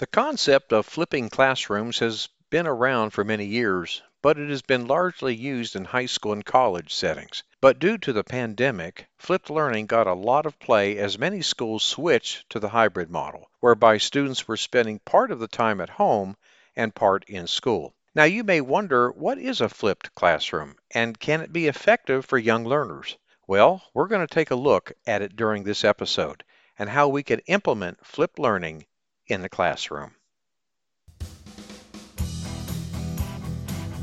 The concept of flipping classrooms has been around for many years, but it has been largely used in high school and college settings. But due to the pandemic, flipped learning got a lot of play as many schools switched to the hybrid model, whereby students were spending part of the time at home and part in school. Now, you may wonder what is a flipped classroom and can it be effective for young learners? Well, we're going to take a look at it during this episode and how we can implement flipped learning in the classroom.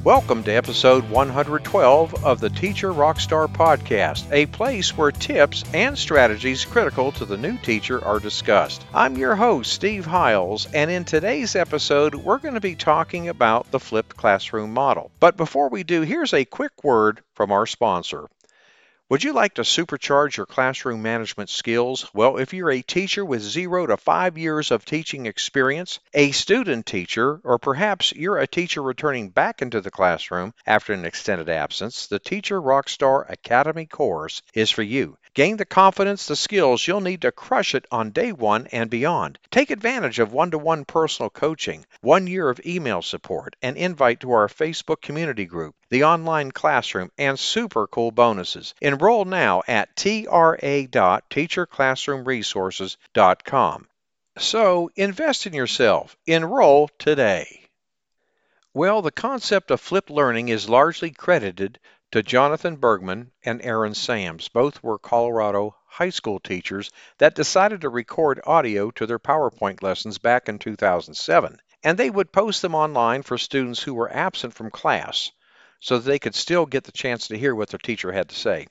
Welcome to episode 112 of the Teacher Rockstar Podcast, a place where tips and strategies critical to the new teacher are discussed. I'm your host, Steve Hiles, and in today's episode, we're going to be talking about the flipped classroom model. But before we do, here's a quick word from our sponsor. Would you like to supercharge your classroom management skills? Well, if you're a teacher with zero to five years of teaching experience, a student teacher, or perhaps you're a teacher returning back into the classroom after an extended absence, the Teacher Rockstar Academy course is for you. Gain the confidence, the skills you'll need to crush it on day one and beyond. Take advantage of one to one personal coaching, one year of email support, an invite to our Facebook community group, the online classroom, and super cool bonuses. Enroll now at tra.teacherclassroomresources.com. So invest in yourself. Enroll today. Well, the concept of flipped learning is largely credited to Jonathan Bergmann and Aaron Sams. Both were Colorado high school teachers that decided to record audio to their PowerPoint lessons back in 2007. And they would post them online for students who were absent from class so that they could still get the chance to hear what their teacher had to say.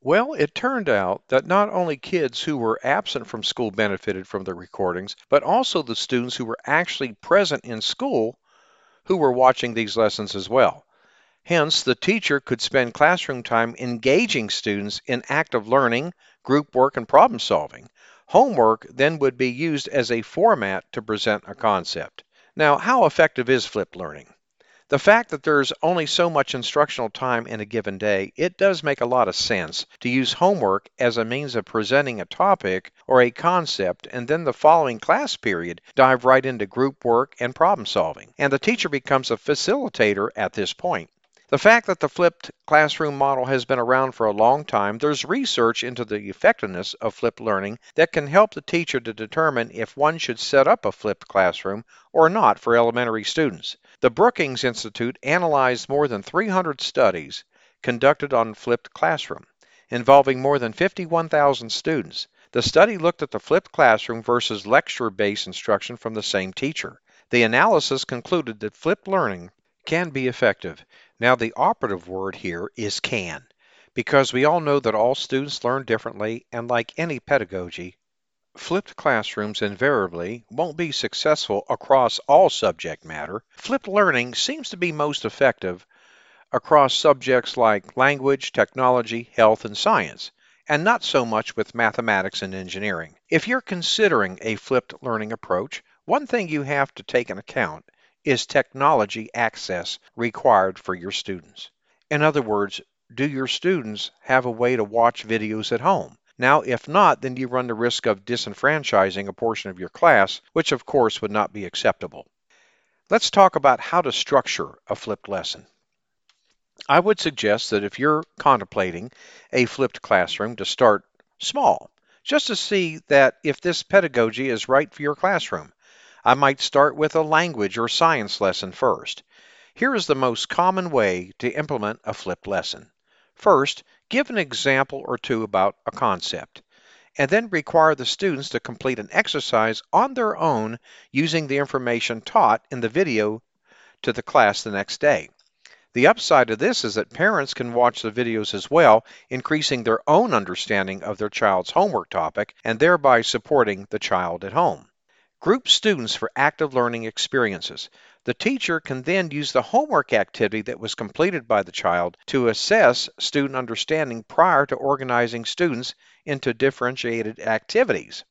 Well, it turned out that not only kids who were absent from school benefited from the recordings, but also the students who were actually present in school who were watching these lessons as well. Hence, the teacher could spend classroom time engaging students in active learning, group work, and problem solving. Homework then would be used as a format to present a concept. Now, how effective is flipped learning? The fact that there's only so much instructional time in a given day, it does make a lot of sense to use homework as a means of presenting a topic or a concept, and then the following class period dive right into group work and problem solving. And the teacher becomes a facilitator at this point. The fact that the flipped classroom model has been around for a long time, there's research into the effectiveness of flipped learning that can help the teacher to determine if one should set up a flipped classroom or not for elementary students. The Brookings Institute analyzed more than 300 studies conducted on flipped classroom, involving more than 51,000 students. The study looked at the flipped classroom versus lecture based instruction from the same teacher. The analysis concluded that flipped learning can be effective. Now, the operative word here is can, because we all know that all students learn differently, and like any pedagogy, flipped classrooms invariably won't be successful across all subject matter. Flipped learning seems to be most effective across subjects like language, technology, health, and science, and not so much with mathematics and engineering. If you're considering a flipped learning approach, one thing you have to take into account is technology access required for your students? In other words, do your students have a way to watch videos at home? Now, if not, then you run the risk of disenfranchising a portion of your class, which of course would not be acceptable. Let's talk about how to structure a flipped lesson. I would suggest that if you're contemplating a flipped classroom to start small, just to see that if this pedagogy is right for your classroom. I might start with a language or science lesson first. Here is the most common way to implement a flipped lesson. First, give an example or two about a concept, and then require the students to complete an exercise on their own using the information taught in the video to the class the next day. The upside of this is that parents can watch the videos as well, increasing their own understanding of their child's homework topic and thereby supporting the child at home. Group students for active learning experiences. The teacher can then use the homework activity that was completed by the child to assess student understanding prior to organizing students into differentiated activities.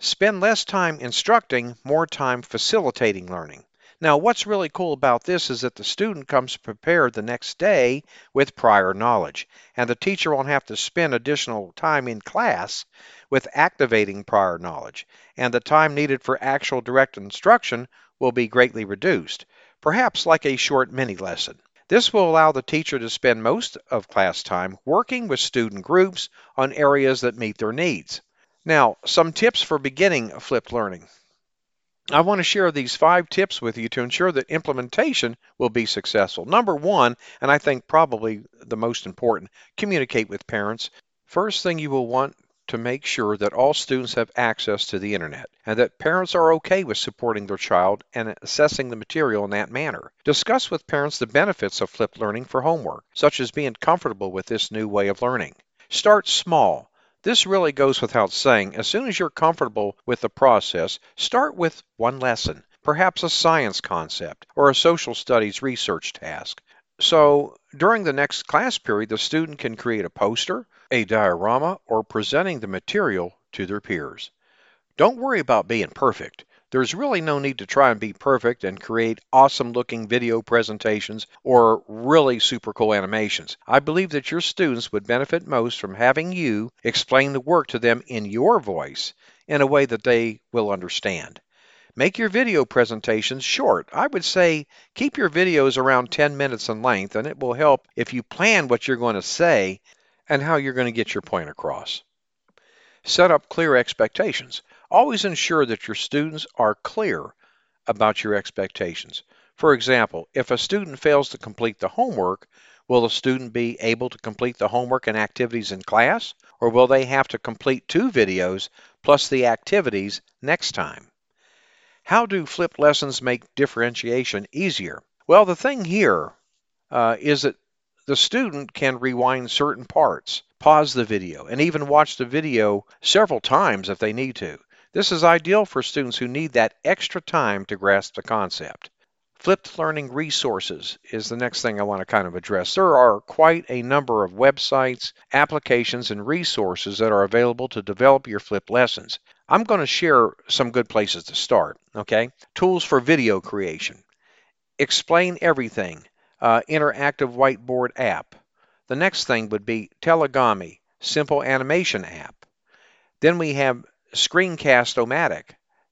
Spend less time instructing, more time facilitating learning. Now, what's really cool about this is that the student comes prepared the next day with prior knowledge, and the teacher won't have to spend additional time in class with activating prior knowledge, and the time needed for actual direct instruction will be greatly reduced, perhaps like a short mini lesson. This will allow the teacher to spend most of class time working with student groups on areas that meet their needs. Now, some tips for beginning flipped learning. I want to share these five tips with you to ensure that implementation will be successful. Number one, and I think probably the most important, communicate with parents. First thing you will want to make sure that all students have access to the internet and that parents are okay with supporting their child and assessing the material in that manner. Discuss with parents the benefits of flipped learning for homework, such as being comfortable with this new way of learning. Start small. This really goes without saying. As soon as you're comfortable with the process, start with one lesson, perhaps a science concept or a social studies research task. So during the next class period, the student can create a poster, a diorama, or presenting the material to their peers. Don't worry about being perfect. There's really no need to try and be perfect and create awesome looking video presentations or really super cool animations. I believe that your students would benefit most from having you explain the work to them in your voice in a way that they will understand. Make your video presentations short. I would say keep your videos around 10 minutes in length, and it will help if you plan what you're going to say and how you're going to get your point across. Set up clear expectations. Always ensure that your students are clear about your expectations. For example, if a student fails to complete the homework, will the student be able to complete the homework and activities in class, or will they have to complete two videos plus the activities next time? How do flipped lessons make differentiation easier? Well, the thing here uh, is that the student can rewind certain parts, pause the video, and even watch the video several times if they need to. This is ideal for students who need that extra time to grasp the concept. Flipped learning resources is the next thing I want to kind of address. There are quite a number of websites, applications, and resources that are available to develop your flipped lessons. I'm going to share some good places to start, okay? Tools for video creation. Explain Everything, uh, interactive whiteboard app. The next thing would be Tellagami, simple animation app. Then we have Screencast-O-Matic,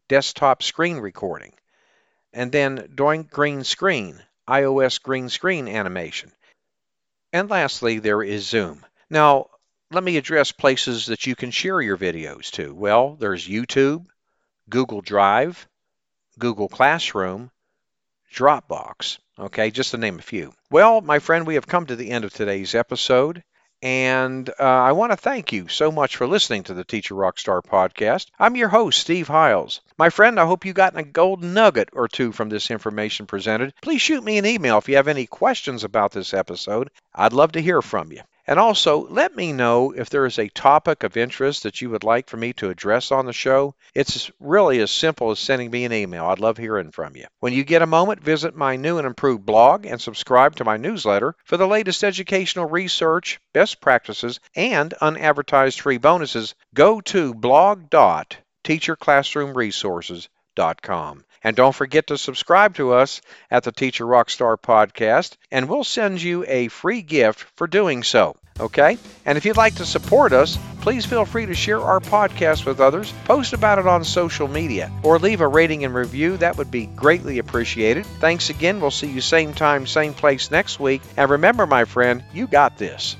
desktop screen recording. And then Do Ink Green Screen, iOS green screen animation. And lastly, there is Zoom. Now, let me address places that you can share your videos to. Well, there's YouTube, Google Drive, Google Classroom, Dropbox. Okay, just to name a few. Well, my friend, we have come to the end of today's episode. And uh, I want to thank you so much for listening to the Teacher Rockstar podcast. I'm your host, Steve Hiles. My friend, I hope you got a gold nugget or two from this information presented. Please shoot me an email if you have any questions about this episode. I'd love to hear from you. And also, let me know if there is a topic of interest that you would like for me to address on the show. It's really as simple as sending me an email. I'd love hearing from you. When you get a moment, visit my new and improved blog and subscribe to my newsletter for the latest educational research, best practices, and unadvertised free bonuses. Go to blog.teacherclassroomresources.com. And don't forget to subscribe to us at the Teacher Rockstar podcast, and we'll send you a free gift for doing so. Okay? And if you'd like to support us, please feel free to share our podcast with others, post about it on social media, or leave a rating and review. That would be greatly appreciated. Thanks again. We'll see you same time, same place next week. And remember, my friend, you got this.